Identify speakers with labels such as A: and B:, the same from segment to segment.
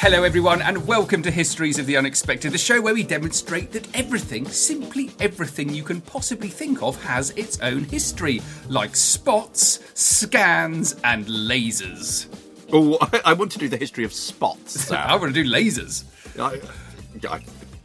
A: Hello, everyone, and welcome to Histories of the Unexpected, the show where we demonstrate that everything, simply everything you can possibly think of, has its own history, like spots, scans, and lasers.
B: Oh, I, I want to do the history of spots.
A: I want to do lasers.
B: I, I,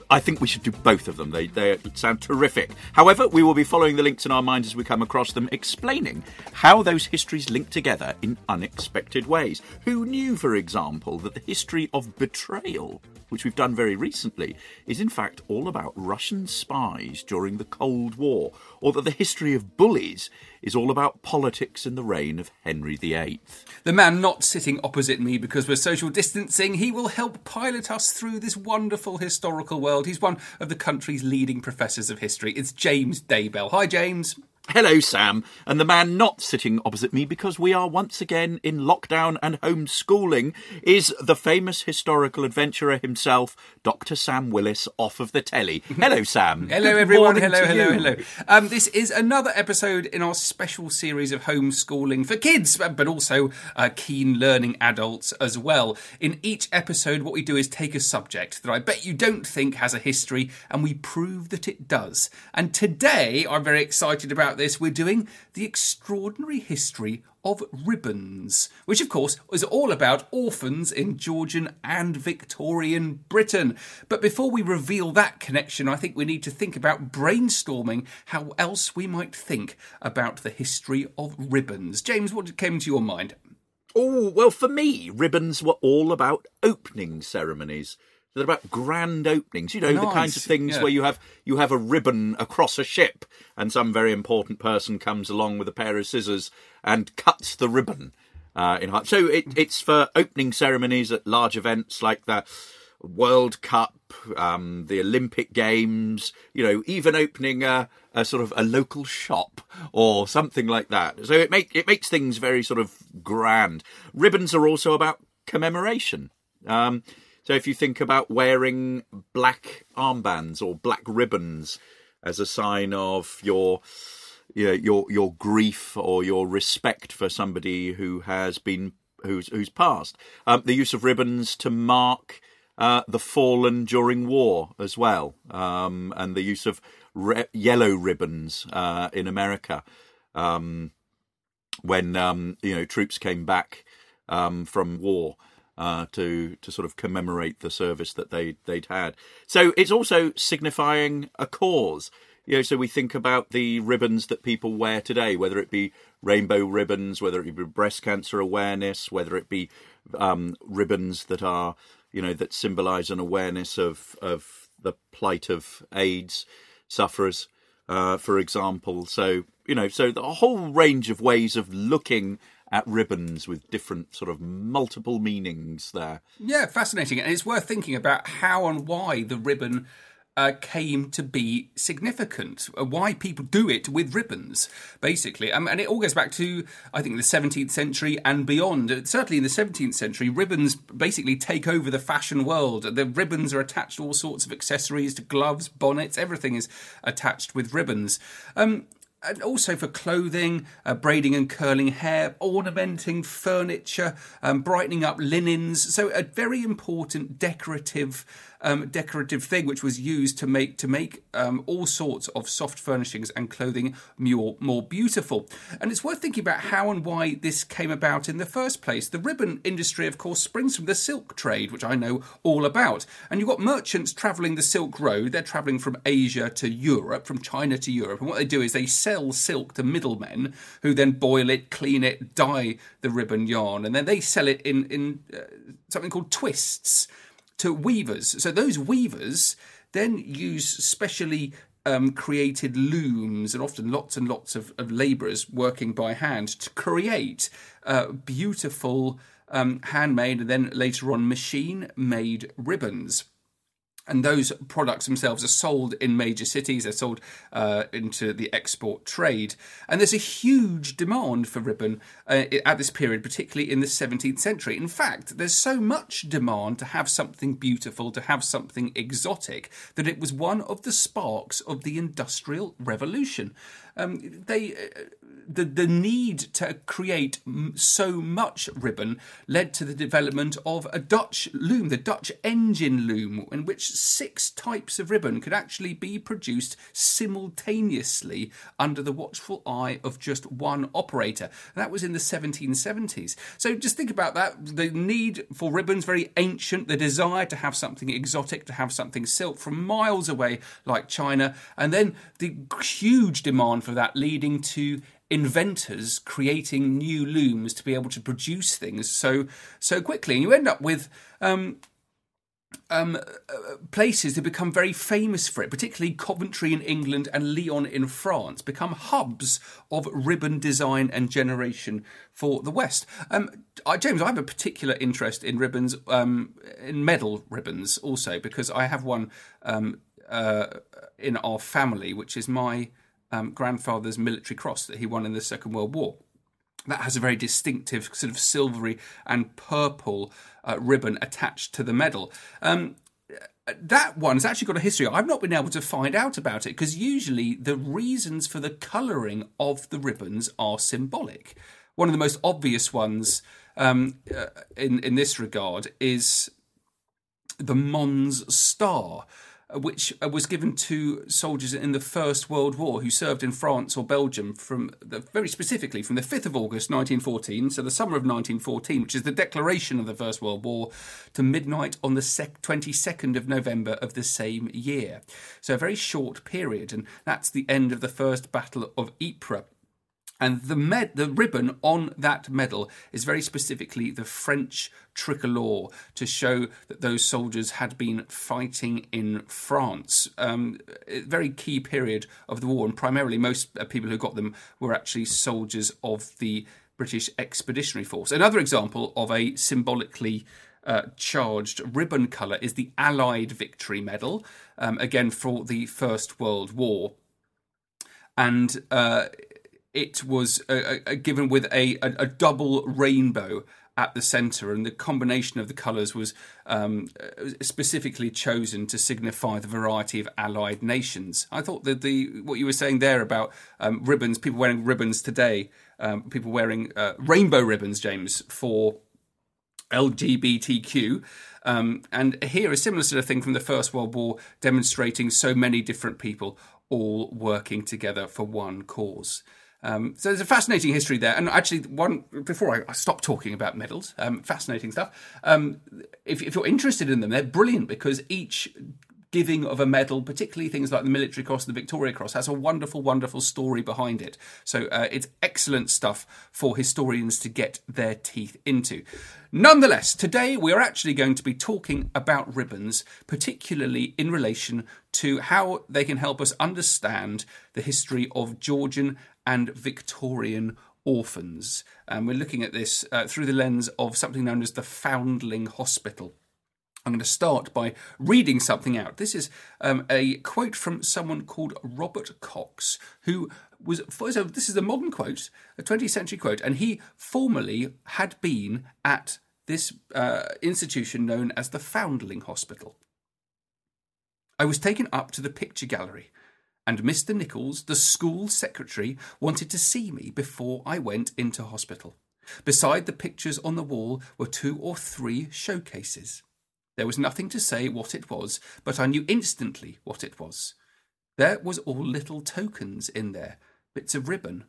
B: I think we should do both of them. They, they sound terrific. However, we will be following the links in our minds as we come across them, explaining how those histories link together in unexpected ways. Who knew, for example, that the history of betrayal, which we've done very recently, is in fact all about Russian spies during the Cold War, or that the history of bullies is all about politics in the reign of Henry VIII.
A: The man not sitting opposite me because we're social distancing, he will help pilot us through this wonderful historical world. He's one of the country's leading professors of history. It's James Daybell. Hi, James.
B: Hello, Sam, and the man not sitting opposite me because we are once again in lockdown and homeschooling is the famous historical adventurer himself, Dr. Sam Willis, off of the telly. Hello, Sam.
A: hello, everyone. Hello, hello, hello. Um, this is another episode in our special series of homeschooling for kids, but also uh, keen learning adults as well. In each episode, what we do is take a subject that I bet you don't think has a history, and we prove that it does. And today, I'm very excited about this. We're doing the extraordinary history of ribbons, which of course is all about orphans in Georgian and Victorian Britain. But before we reveal that connection, I think we need to think about brainstorming how else we might think about the history of ribbons. James, what came to your mind?
B: Oh, well, for me, ribbons were all about opening ceremonies. They're about grand openings, you know, the kinds of things
A: yeah.
B: where you have you have a ribbon across a ship, and some very important person comes along with a pair of scissors and cuts the ribbon uh, in half. So it, it's for opening ceremonies at large events like the World Cup, um, the Olympic Games. You know, even opening a, a sort of a local shop or something like that. So it make it makes things very sort of grand. Ribbons are also about commemoration. Um, so if you think about wearing black armbands or black ribbons as a sign of your you know, your your grief or your respect for somebody who has been who's who's passed, um, the use of ribbons to mark uh, the fallen during war as well, um, and the use of re- yellow ribbons uh, in America um, when um, you know troops came back um, from war uh, to to sort of commemorate the service that they they'd had. So it's also signifying a cause. You know, so we think about the ribbons that people wear today, whether it be rainbow ribbons, whether it be breast cancer awareness, whether it be um, ribbons that are you know that symbolise an awareness of of the plight of AIDS sufferers, uh, for example. So you know, so the whole range of ways of looking at ribbons with different sort of multiple meanings there.
A: Yeah, fascinating. And it's worth thinking about how and why the ribbon uh, came to be significant, uh, why people do it with ribbons, basically. Um, and it all goes back to, I think, the 17th century and beyond. Uh, certainly in the 17th century, ribbons basically take over the fashion world. The ribbons are attached to all sorts of accessories, to gloves, bonnets, everything is attached with ribbons. Um, and also for clothing, uh, braiding and curling hair, ornamenting furniture, um, brightening up linens. So a very important decorative um, decorative thing which was used to make to make um, all sorts of soft furnishings and clothing more more beautiful. And it's worth thinking about how and why this came about in the first place. The ribbon industry, of course, springs from the silk trade, which I know all about. And you've got merchants travelling the Silk Road. They're travelling from Asia to Europe, from China to Europe. And what they do is they sell silk to middlemen who then boil it, clean it, dye the ribbon yarn, and then they sell it in in uh, something called twists to weavers. So those weavers then use specially um, created looms and often lots and lots of, of labourers working by hand to create uh, beautiful um, handmade and then later on machine made ribbons and those products themselves are sold in major cities. They're sold uh, into the export trade, and there's a huge demand for ribbon uh, at this period, particularly in the 17th century. In fact, there's so much demand to have something beautiful, to have something exotic, that it was one of the sparks of the Industrial Revolution. Um, they uh, the the need to create so much ribbon led to the development of a Dutch loom, the Dutch engine loom, in which six types of ribbon could actually be produced simultaneously under the watchful eye of just one operator. And that was in the 1770s. So just think about that. The need for ribbons very ancient. The desire to have something exotic, to have something silk from miles away, like China, and then the huge demand for that leading to inventors creating new looms to be able to produce things so so quickly and you end up with um, um, uh, places that become very famous for it, particularly Coventry in England and Lyon in France, become hubs of ribbon design and generation for the West. Um, James, I have a particular interest in ribbons, um, in medal ribbons also, because I have one um, uh, in our family, which is my um, grandfather's military cross that he won in the Second World War. That has a very distinctive sort of silvery and purple uh, ribbon attached to the medal. Um, that has actually got a history. I've not been able to find out about it because usually the reasons for the colouring of the ribbons are symbolic. One of the most obvious ones um, uh, in in this regard is the Mons Star, which uh, was given to soldiers in the First World War who served in France or Belgium from the, very specifically from the 5th of August 1914, so the summer of 1914, which is the declaration of the First World War, to midnight on the 22nd of November of the same year. So a very short period, and that's the end of the First Battle of Ypres. And the med, the ribbon on that medal is very specifically the French tricolor to show that those soldiers had been fighting in France. Um, very key period of the war, and primarily most uh, people who got them were actually soldiers of the British Expeditionary Force. Another example of a symbolically uh, charged ribbon colour is the Allied Victory Medal, um, again for the First World War. And uh, it was uh, uh, given with a, a, a, double rainbow at the centre, and the combination of the colours was um, uh, specifically chosen to signify the variety of allied nations. I thought that the what you were saying there about um, ribbons, people wearing ribbons today, um, people wearing uh, rainbow ribbons, James, for LGBTQ. Um, and here a similar sort of thing from the First World War, demonstrating so many different people all working together for one cause. Um, so there's a fascinating history there. And actually, one before I, stop talking about medals, um, fascinating stuff. Um, if, if, you're interested in them, they're brilliant because each giving of a medal, particularly things like the Military Cross, and the Victoria Cross, has a wonderful, wonderful story behind it. So uh, it's excellent stuff for historians to get their teeth into. Nonetheless, today we are actually going to be talking about ribbons, particularly in relation to how they can help us understand the history of Georgian and Victorian orphans. And we're looking at this uh, through the lens of something known as the Foundling Hospital. I'm going to start by reading something out. This is um, a quote from someone called Robert Cox, who was so this is a modern quote, a 20th century quote, and he formerly had been at this uh, institution known as the Foundling Hospital. I was taken up to the picture gallery, and Mr. Nichols, the school secretary, wanted to see me before I went into hospital. Beside the pictures on the wall were two or three showcases. There was nothing to say what it was, but I knew instantly what it was. There was all little tokens in there bits of ribbon,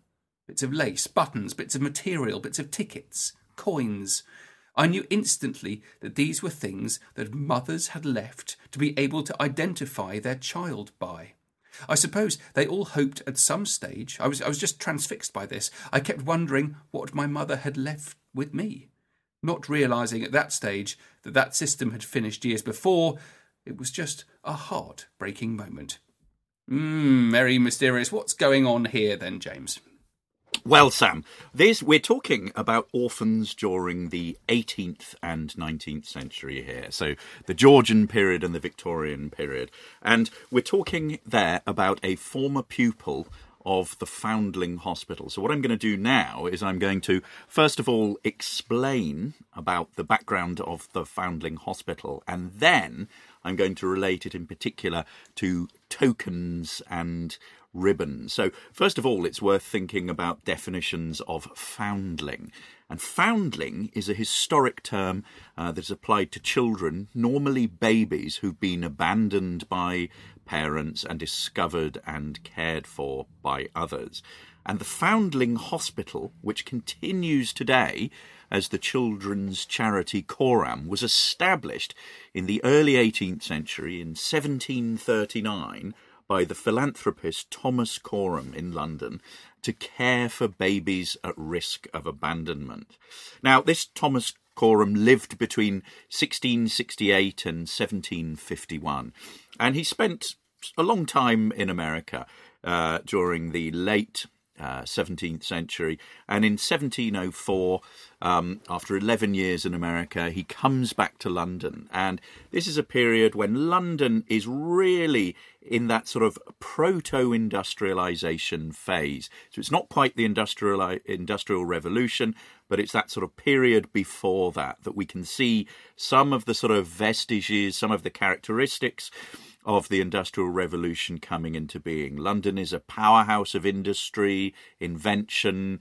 A: bits of lace, buttons, bits of material, bits of tickets, coins. I knew instantly that these were things that mothers had left to be able to identify their child by. I suppose they all hoped at some stage. I was, I was just transfixed by this. I kept wondering what my mother had left with me. Not realizing at that stage that that system had finished years before, it was just a heart breaking moment. Mmm, very mysterious. What's going on here then, James?
B: Well, Sam, this we're talking about orphans during the 18th and 19th century here. So the Georgian period and the Victorian period. And we're talking there about a former pupil of the Foundling Hospital. So, what I'm going to do now is I'm going to, first of all, explain about the background of the Foundling Hospital, and then I'm going to relate it in particular to tokens and ribbons. So, first of all, it's worth thinking about definitions of foundling. And foundling is a historic term uh, that's applied to children, normally babies, who've been abandoned by parents and discovered and cared for by others. And the Foundling Hospital, which continues today as the children's charity Coram, was established in the early 18th century in 1739 by the philanthropist Thomas Coram in London to care for babies at risk of abandonment. Now, this Thomas Coram lived between 1668 and 1751, and he spent a long time in America uh, during the late uh, 17th century. And in 1704, um, after 11 years in America, he comes back to London. And this is a period when London is really in that sort of proto industrialization phase. So it's not quite the industrial, industrial revolution, but it's that sort of period before that that we can see some of the sort of vestiges, some of the characteristics of the Industrial Revolution coming into being. London is a powerhouse of industry, invention,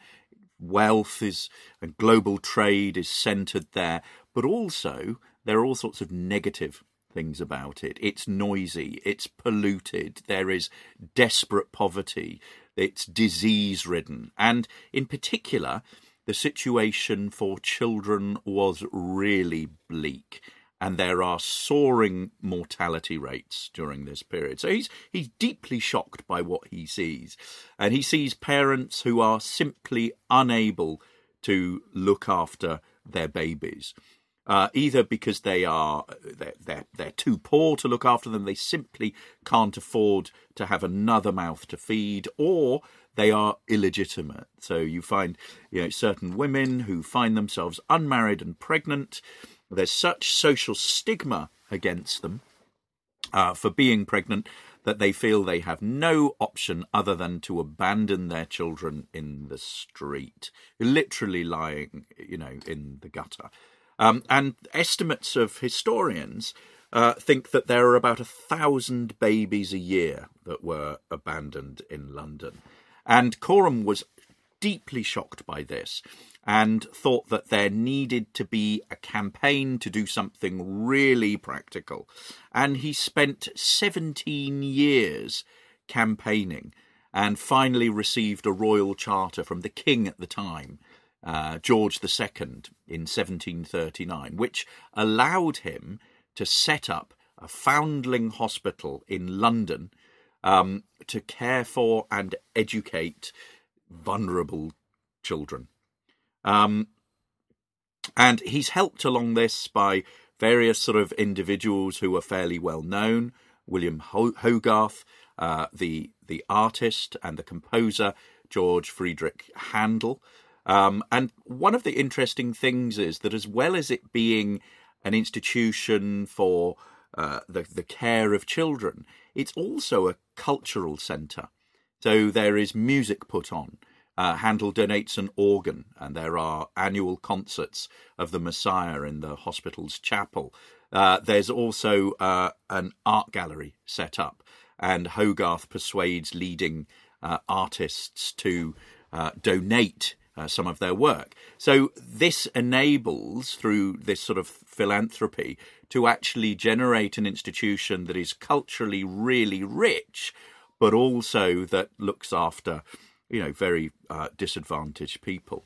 B: wealth is and global trade is centered there, but also there are all sorts of negative things about it. It's noisy, it's polluted, there is desperate poverty, it's disease ridden, and in particular, the situation for children was really bleak and there are soaring mortality rates during this period. So he's he's deeply shocked by what he sees, and he sees parents who are simply unable to look after their babies. Uh, either because they are they're, they're, they're too poor to look after them, they simply can't afford to have another mouth to feed, or they are illegitimate. So you find you know certain women who find themselves unmarried and pregnant, there's such social stigma against them uh, for being pregnant that they feel they have no option other than to abandon their children in the street, literally lying, you know, in the gutter. Um, and estimates of historians uh, think that there are about a thousand babies a year that were abandoned in London. And Coram was deeply shocked by this and thought that there needed to be a campaign to do something really practical. And he spent 17 years campaigning and finally received a royal charter from the king at the time, uh, George II, in 1739, which allowed him to set up a foundling hospital in London um, to care for and educate vulnerable children. Um, and he's helped along this by various sort of individuals who are fairly well known. William Hogarth, uh, the the artist and the composer George Friedrich Handel. Um, and one of the interesting things is that as well as it being an institution for uh, the, the care of children, it's also a cultural centre. So there is music put on. Uh, Handel donates an organ, and there are annual concerts of the Messiah in the hospital's chapel. Uh, there's also uh, an art gallery set up, and Hogarth persuades leading uh, artists to uh, donate uh, some of their work. So this enables, through this sort of philanthropy, to actually generate an institution that is culturally really rich, but also that looks after, you know, very uh, disadvantaged people.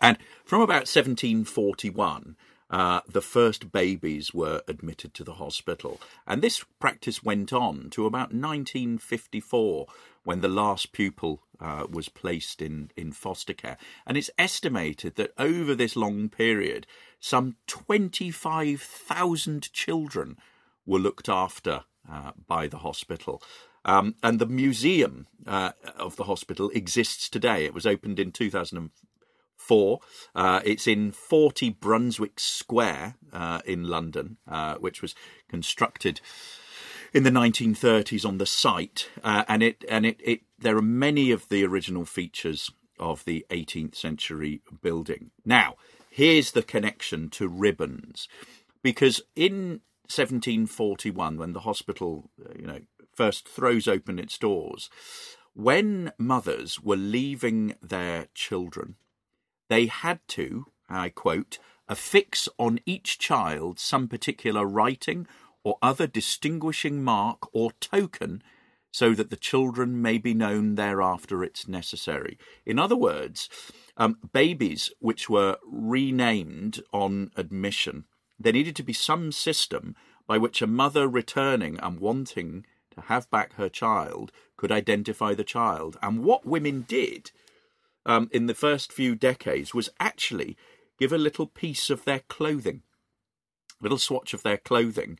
B: And from about 1741, uh, the first babies were admitted to the hospital. And this practice went on to about 1954 when the last pupil uh, was placed in, in foster care. And it's estimated that over this long period, some 25,000 children were looked after uh, by the hospital. Um, and the museum uh, of the hospital exists today. It was opened in 2004. Uh, it's in 40 Brunswick Square uh, in London, uh, which was constructed in the 1930s on the site, uh, and it and it, it there are many of the original features of the 18th century building. Now, here's the connection to ribbons, because in 1741, when the hospital, uh, you know, first throws open its doors, when mothers were leaving their children, they had to, I quote, affix on each child some particular writing or other distinguishing mark or token so that the children may be known thereafter it's necessary. In other words, um, babies which were renamed on admission, there needed to be some system by which a mother returning and wanting to have back her child could identify the child. And what women did um, in the first few decades was actually give a little piece of their clothing, a little swatch of their clothing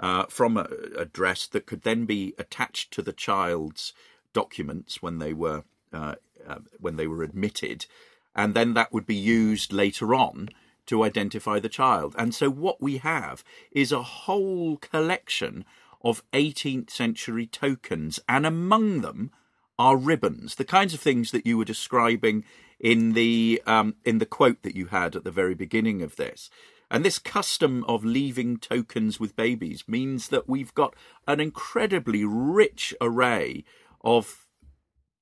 B: uh, from a, a, dress that could then be attached to the child's documents when they were uh, uh, when they were admitted, and then that would be used later on to identify the child. And so what we have is a whole collection of 18th century tokens, and among them are ribbons, the kinds of things that you were describing in the um, in the quote that you had at the very beginning of this. And this custom of leaving tokens with babies means that we've got an incredibly rich array of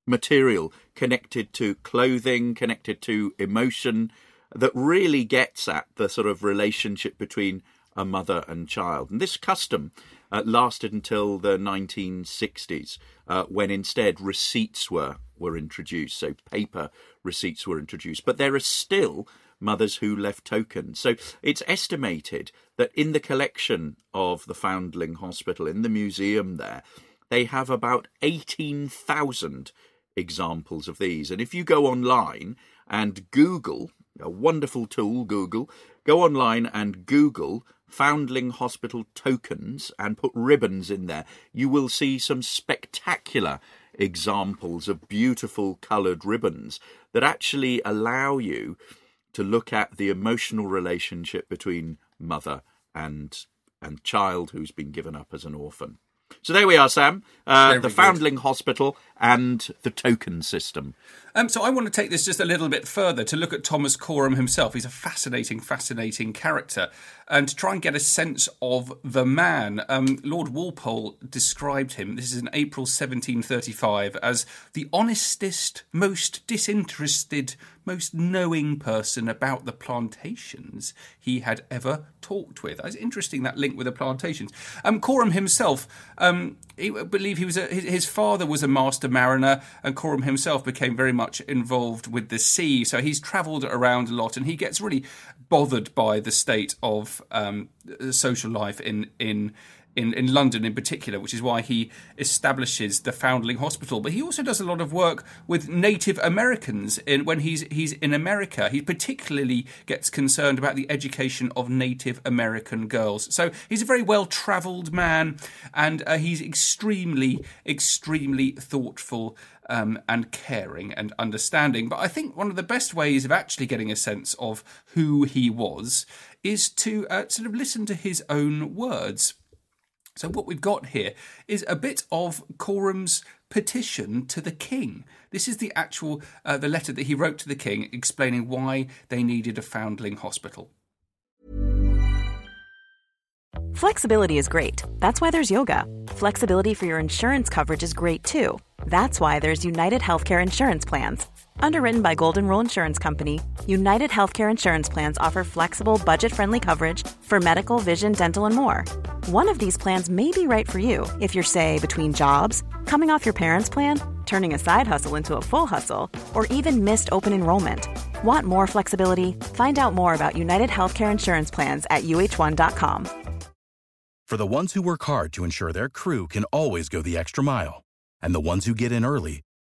B: material connected to clothing, connected to emotion, that really gets at the sort of relationship between a mother and child. And this custom uh, lasted until the 1960s, uh, when instead receipts were, were introduced. So paper receipts were introduced. But there are still mothers who left tokens. So it's estimated that in the collection of the Foundling Hospital, in the museum there, they have about 18,000 examples of these. And if you go online and Google, a wonderful tool, Google, go online and Google Foundling Hospital tokens and put ribbons in there, you will see some spectacular examples of beautiful coloured ribbons that actually allow you to look at the emotional relationship between mother and and child who's been given up as an orphan. So there we are, Sam. Uh, the Foundling good. Hospital and the token system.
A: Um, so I want to take this just a little bit further to look at Thomas Coram himself. He's a fascinating, fascinating character, and to try and get a sense of the man. Um, Lord Walpole described him. This is in April 1735 as the honestest, most disinterested, most knowing person about the plantations he had ever talked with. It's interesting that link with the plantations. Um, Coram himself, um, he, I believe he was a, his, his father was a master mariner, and Coram himself became very much involved with the sea. So he's travelled around a lot, and he gets really bothered by the state of um, social life in in in, in London in particular, which is why he establishes the Foundling Hospital. But he also does a lot of work with Native Americans in, when he's he's in America. He particularly gets concerned about the education of Native American girls. So he's a very well travelled man, and uh, he's extremely extremely thoughtful um, and caring and understanding. But I think one of the best ways of actually getting a sense of who he was is to uh, sort of listen to his own words. So, what we've got here is a bit of Coram's petition to the king. This is the actual uh, the letter that he wrote to the king explaining why they needed a foundling hospital.
C: Flexibility is great. That's why there's yoga. Flexibility for your insurance coverage is great too. That's why there's United Healthcare Insurance Plans. Underwritten by Golden Rule Insurance Company, United Healthcare Insurance Plans offer flexible, budget friendly coverage for medical, vision, dental, and more. One of these plans may be right for you if you're, say, between jobs, coming off your parents' plan, turning a side hustle into a full hustle, or even missed open enrollment. Want more flexibility? Find out more about United Healthcare Insurance Plans at uh1.com.
D: For the ones who work hard to ensure their crew can always go the extra mile, and the ones who get in early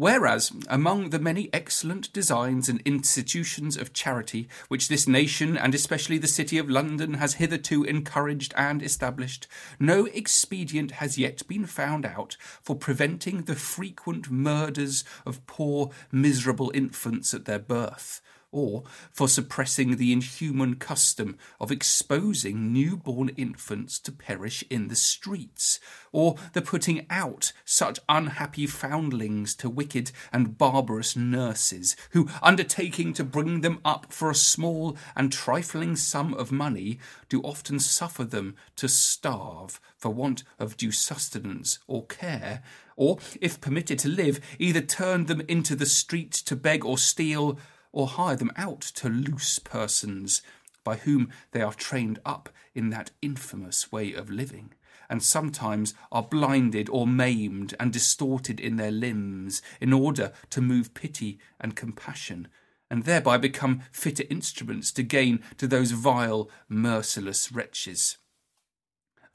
A: Whereas, among the many excellent designs and institutions of charity which this nation, and especially the City of London, has hitherto encouraged and established, no expedient has yet been found out for preventing the frequent murders of poor miserable infants at their birth or for suppressing the inhuman custom of exposing newborn infants to perish in the streets, or the putting out such unhappy foundlings to wicked and barbarous nurses, who, undertaking to bring them up for a small and trifling sum of money, do often suffer them to starve for want of due sustenance or care, or, if permitted to live, either turn them into the streets to beg or steal, or hire them out to loose persons by whom they are trained up in that infamous way of living, and sometimes are blinded or maimed and distorted in their limbs in order to move pity and compassion, and thereby become fitter instruments to gain to those vile, merciless wretches.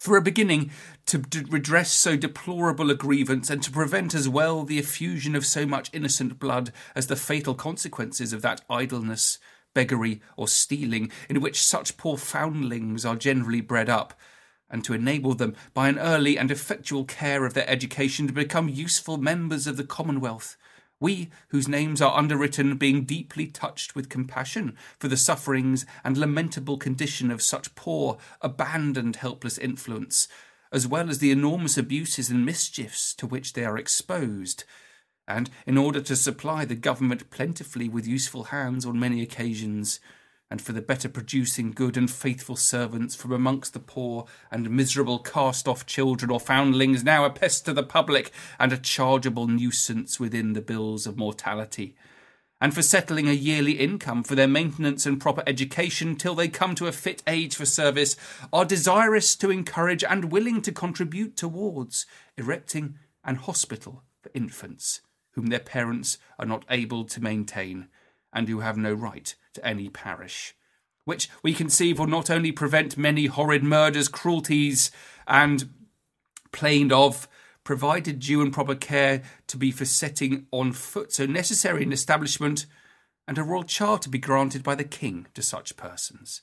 A: For a beginning, to d- redress so deplorable a grievance, and to prevent as well the effusion of so much innocent blood as the fatal consequences of that idleness, beggary, or stealing in which such poor foundlings are generally bred up, and to enable them, by an early and effectual care of their education, to become useful members of the Commonwealth, we, whose names are underwritten, being deeply touched with compassion for the sufferings and lamentable condition of such poor, abandoned, helpless influence, as well as the enormous abuses and mischiefs to which they are exposed, and in order to supply the government plentifully with useful hands on many occasions, and for the better producing good and faithful servants from amongst the poor and miserable cast off children or foundlings, now a pest to the public and a chargeable nuisance within the bills of mortality, and for settling a yearly income for their maintenance and proper education till they come to a fit age for service, are desirous to encourage and willing to contribute towards erecting an hospital for infants whom their parents are not able to maintain and who have no right to any parish, which we conceive will not only prevent many horrid murders, cruelties, and plained of, provided due and proper care to be for setting on foot so necessary an establishment, and a royal charter be granted by the king to such persons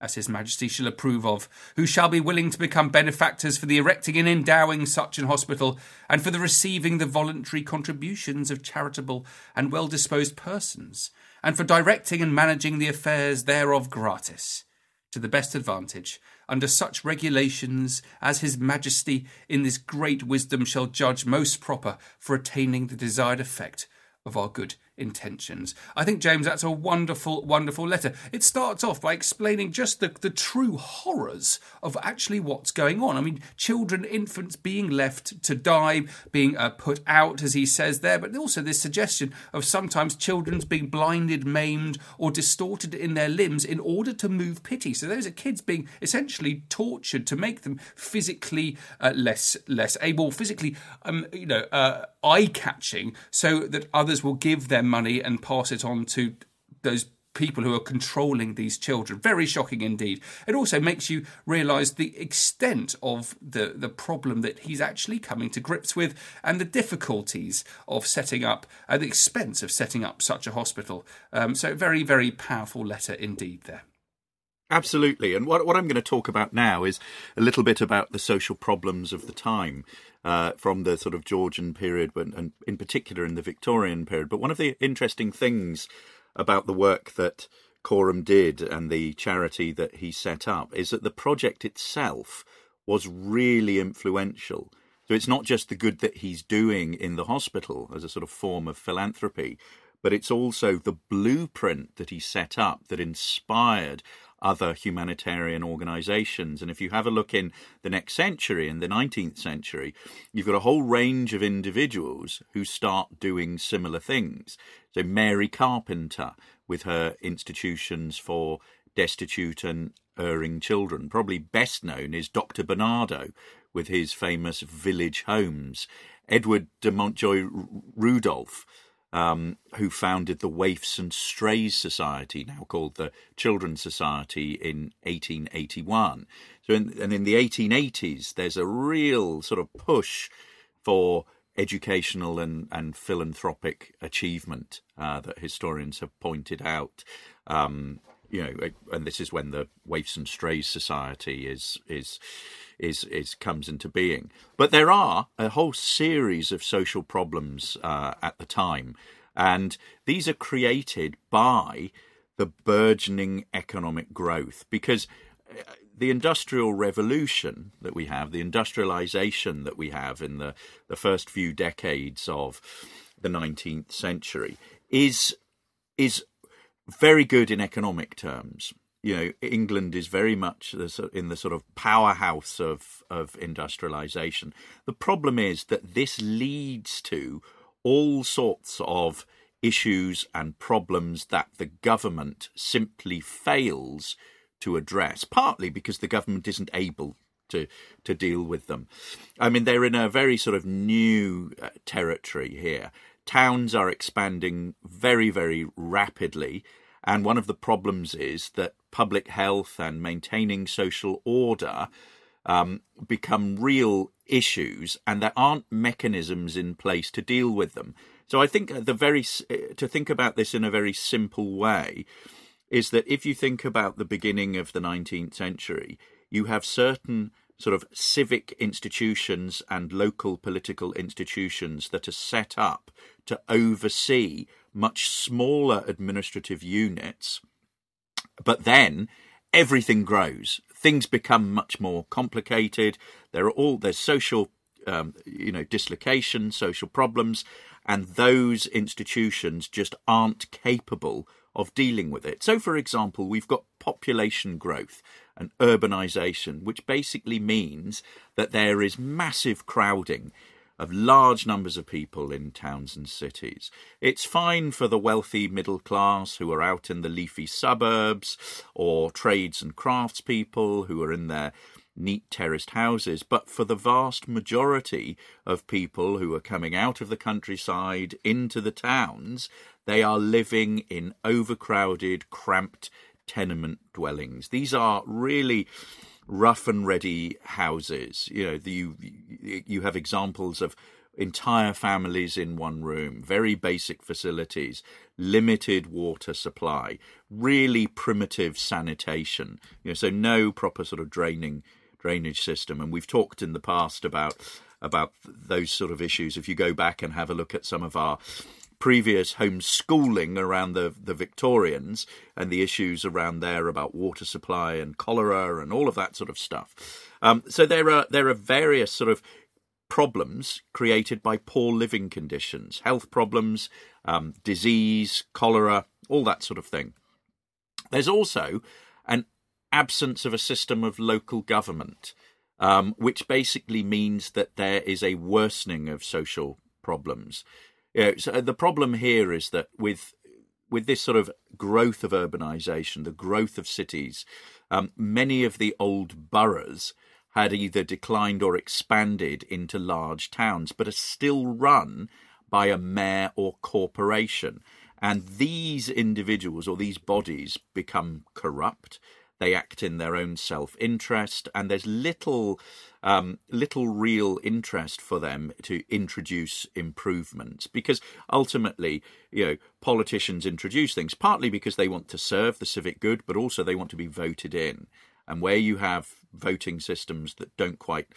A: as His Majesty shall approve of, who shall be willing to become benefactors for the erecting and endowing such an hospital, and for the receiving the voluntary contributions of charitable and well disposed persons, and for directing and managing the affairs thereof gratis, to the best advantage, under such regulations as His Majesty in this great wisdom shall judge most proper for attaining the desired effect of our good intentions. I think, James, that's a wonderful, wonderful letter. It starts off by explaining just the, the true horrors of actually what's going on. I mean, children, infants being left to die, being uh, put out, as he says there, but also this suggestion of sometimes children's being blinded, maimed, or distorted in their limbs in order to move pity. So those are kids being essentially tortured to make them physically uh, less less able, physically, um, you know, uh, eye catching, so that others will give them money and pass it on to those people who are controlling these children. Very shocking indeed. It also makes you realise the extent of the, the problem that he's actually coming to grips with and the difficulties of setting up at the expense of setting up such a hospital. Um, so, very, very powerful letter indeed there.
B: Absolutely. And what, what I'm going to talk about now is a little bit about the social problems of the time. Uh, from the sort of Georgian period, and in particular in the Victorian period. But one of the interesting things about the work that Coram did and the charity that he set up is that the project itself was really influential. So it's not just the good that he's doing in the hospital as a sort of form of philanthropy, but it's also the blueprint that he set up that inspired other humanitarian organizations. And if you have a look in the next century, in the 19th century, you've got a whole range of individuals who start doing similar things. So, Mary Carpenter, with her institutions for destitute and erring children, probably best known is Dr. Barnardo with his famous village homes. Edward de Montjoie Rudolf, um, who founded the Waifs and Strays Society, now called the Children's Society, in 1881. So, in, and in the 1880s, there's a real sort of push for educational and, and philanthropic achievement uh, that historians have pointed out. Um, you know, and this is when the Waifs and Strays Society is is is is comes into being. But there are a whole series of social problems uh, at the time, and these are created by the burgeoning economic growth because uh, the industrial revolution that we have, the industrialization that we have in the, the first few decades of the 19th century, is is very good in economic terms. You know, England is very much in the sort of powerhouse of of industrialization. The problem is that this leads to all sorts of issues and problems that the government simply fails to address, partly because the government isn't able to to deal with them. I mean, they're in a very sort of new uh, territory here. Towns are expanding very, very rapidly, and one of the problems is that public health and maintaining social order um, become real issues, and there aren't mechanisms in place to deal with them. So I think the very to think about this in a very simple way is that if you think about the beginning of the 19th century, you have certain sort of civic institutions and local political institutions that are set up to oversee much smaller administrative units. But then everything grows. Things become much more complicated. There are all there's social, um, you know, dislocation, social problems, and those institutions just aren't capable of dealing with it. So, for example, we've got population growth and urbanization, which basically means that there is massive crowding of large numbers of people in towns and cities. It's fine for the wealthy middle class who are out in the leafy suburbs, or trades and crafts people who are in their neat terraced houses, but for the vast majority of people who are coming out of the countryside into the towns, they are living in overcrowded, cramped tenement dwellings. These are really rough and ready houses. You know, the, you you have examples of entire families in one room, very basic facilities, limited water supply, really primitive sanitation. You know, so no proper sort of draining drainage system. And we've talked in the past about about those sort of issues. If you go back and have a look at some of our previous homeschooling around the, the Victorians and the issues around there about water supply and cholera and all of that sort of stuff. Um, so there are there are various sort of problems created by poor living conditions, health problems, um, disease, cholera, all that sort of thing. There's also an absence of a system of local government, um, which basically means that there is a worsening of social problems. Yeah, so the problem here is that with with this sort of growth of urbanization, the growth of cities, um, many of the old boroughs had either declined or expanded into large towns, but are still run by a mayor or corporation. And these individuals or these bodies become corrupt. They act in their own self interest, and there's little, um, little real interest for them to introduce improvements because ultimately, you know, politicians introduce things partly because they want to serve the civic good, but also they want to be voted in. And where you have voting systems that don't quite,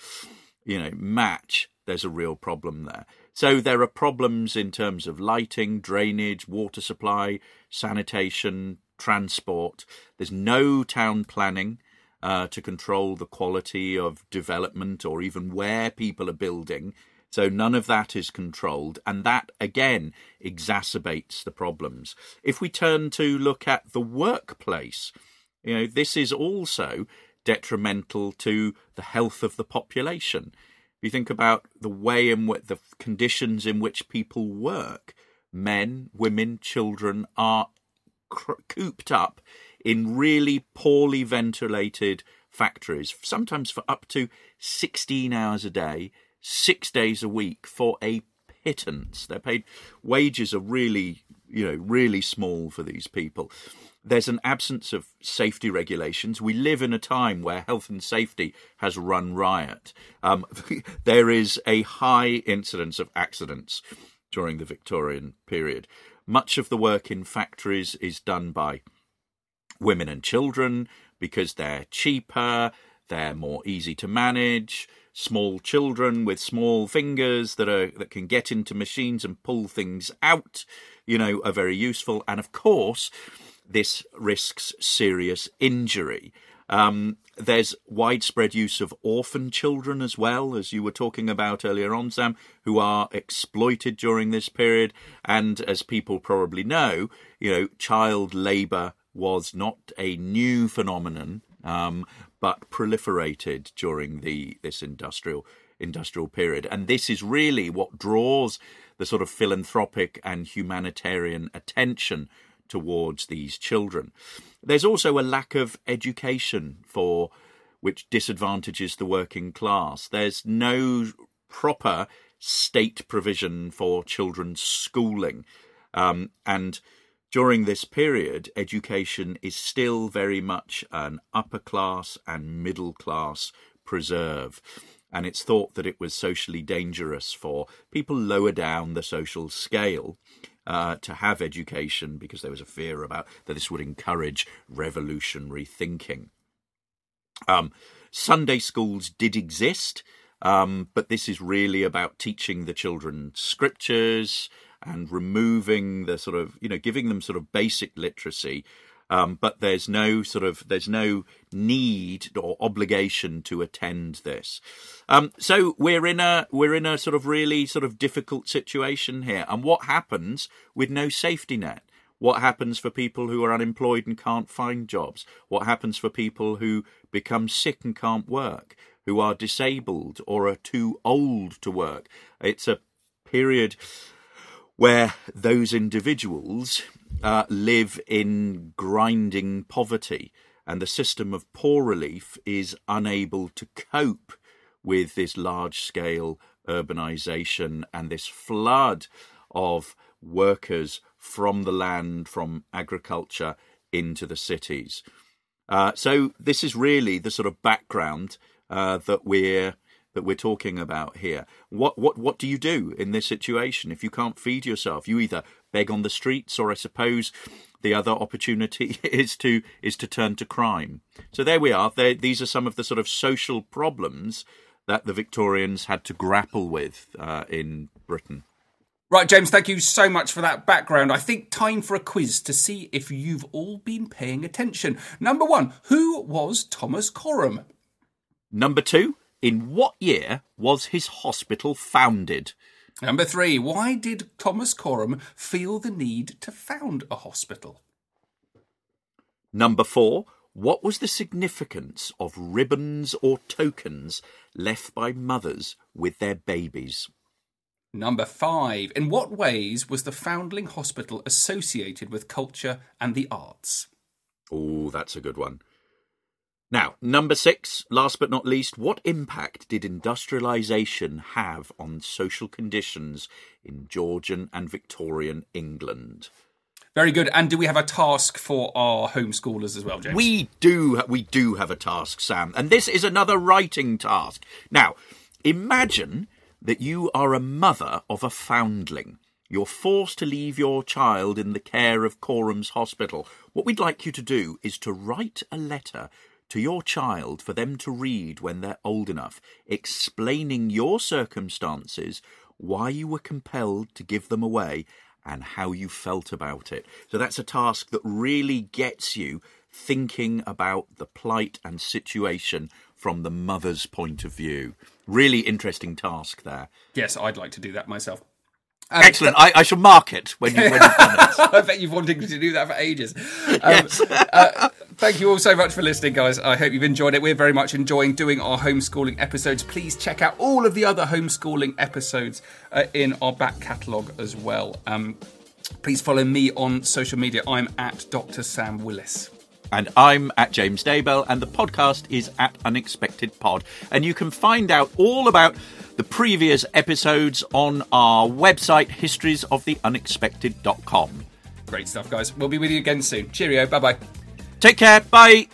B: you know, match, there's a real problem there. So there are problems in terms of lighting, drainage, water supply, sanitation, transport. There's no town planning uh, to control the quality of development or even where people are building. So none of that is controlled, and that again exacerbates the problems. If we turn to look at the workplace, you know, this is also detrimental to the health of the population. If you think about the way in which the conditions in which people work, men, women, children are cooped up in really poorly ventilated factories, sometimes for up to 16 hours a day, six days a week for a pittance. They're paid wages are really, you know, really small for these people. There's an absence of safety regulations. We live in a time where health and safety has run riot. Um, there is a high incidence of accidents during the Victorian period. Much of the work in factories is done by women and children because they're cheaper, they're more easy to manage. Small children with small fingers that are that can get into machines and pull things out, you know, are very useful. And of course, this risks serious injury. Um, there's widespread use of orphan children as well, as you were talking about earlier on, Sam, who are exploited during this period. And as people probably know, you know, child labour was not a new phenomenon, um, but proliferated during the this industrial industrial period. And this is really what draws the sort of philanthropic and humanitarian attention towards these children. There's also a lack of education for which disadvantages the working class. There's no proper state provision for children's schooling. Um, and during this period, education is still very much an upper class and middle class preserve. And it's thought that it was socially dangerous for people lower down the social scale uh, to have education because there was a fear about that this would encourage revolutionary thinking. Um, Sunday schools did exist, um, but this is really about teaching the children scriptures and removing the sort of, you know, giving them sort of basic literacy um, but there's no sort of there's no need or obligation to attend this. Um, so we're in a we're in a sort of really sort of difficult situation here. And what happens with no safety net? What happens for people who are unemployed and can't find jobs? What happens for people who become sick and can't work? Who are disabled or are too old to work? It's a period where those individuals uh, live in grinding poverty, and the system of poor relief is unable to cope with this large scale urbanization and this flood of workers from the land, from agriculture into the cities. Uh, so this is really the sort of background uh, that we're that we're talking about here. What what what do you do in this situation if you can't feed yourself? You either beg on the streets, or I suppose the other opportunity is to is to turn to crime. So there we are. There, these are some of the sort of social problems that the Victorians had to grapple with uh, in Britain.
A: Right, James, thank you so much for that background. I think time for a quiz to see if you've all been paying attention. Number one, who was Thomas Coram?
B: Number two, in what year was his hospital founded?
A: Number three, why did Thomas Coram feel the need to found a hospital?
B: Number four, what was the significance of ribbons or tokens left by mothers with their babies?
A: Number five, in what ways was the Foundling Hospital associated with culture and the arts?
B: Oh, that's a good one. Now, number six, last but not least, what impact did industrialisation have on social conditions in Georgian and Victorian England?
A: Very good. And do we have a task for our homeschoolers as well, James?
B: We do, we do have a task, Sam, and this is another writing task. Now, imagine that you are a mother of a foundling. You're forced to leave your child in the care of Coram's Hospital. What we'd like you to do is to write a letter to your child for them to read when they're old enough, explaining your circumstances, why you were compelled to give them away, and how you felt about it. So that's a task that really gets you thinking about the plight and situation from the mother's point of view. Really interesting task there.
A: Yes, I'd like to do that myself.
B: Um, Excellent. I, I, shall mark it when, you, when you've done it.
A: I bet you've wanted to do that for ages. Um, yes. uh, thank you all so much for listening, guys. I hope you've enjoyed it. We're very much enjoying doing our homeschooling episodes. Please check out all of the other homeschooling episodes uh, in our back catalogue as well. Um, please follow me on social media. I'm at Dr. Sam Willis.
B: And I'm at James Daybell, and the podcast is at Unexpected Pod. And you can find out all about the previous episodes on our website, historiesoftheunexpected.com.
A: Great stuff, guys. We'll be with you again soon. Cheerio. Bye bye.
B: Take care. Bye.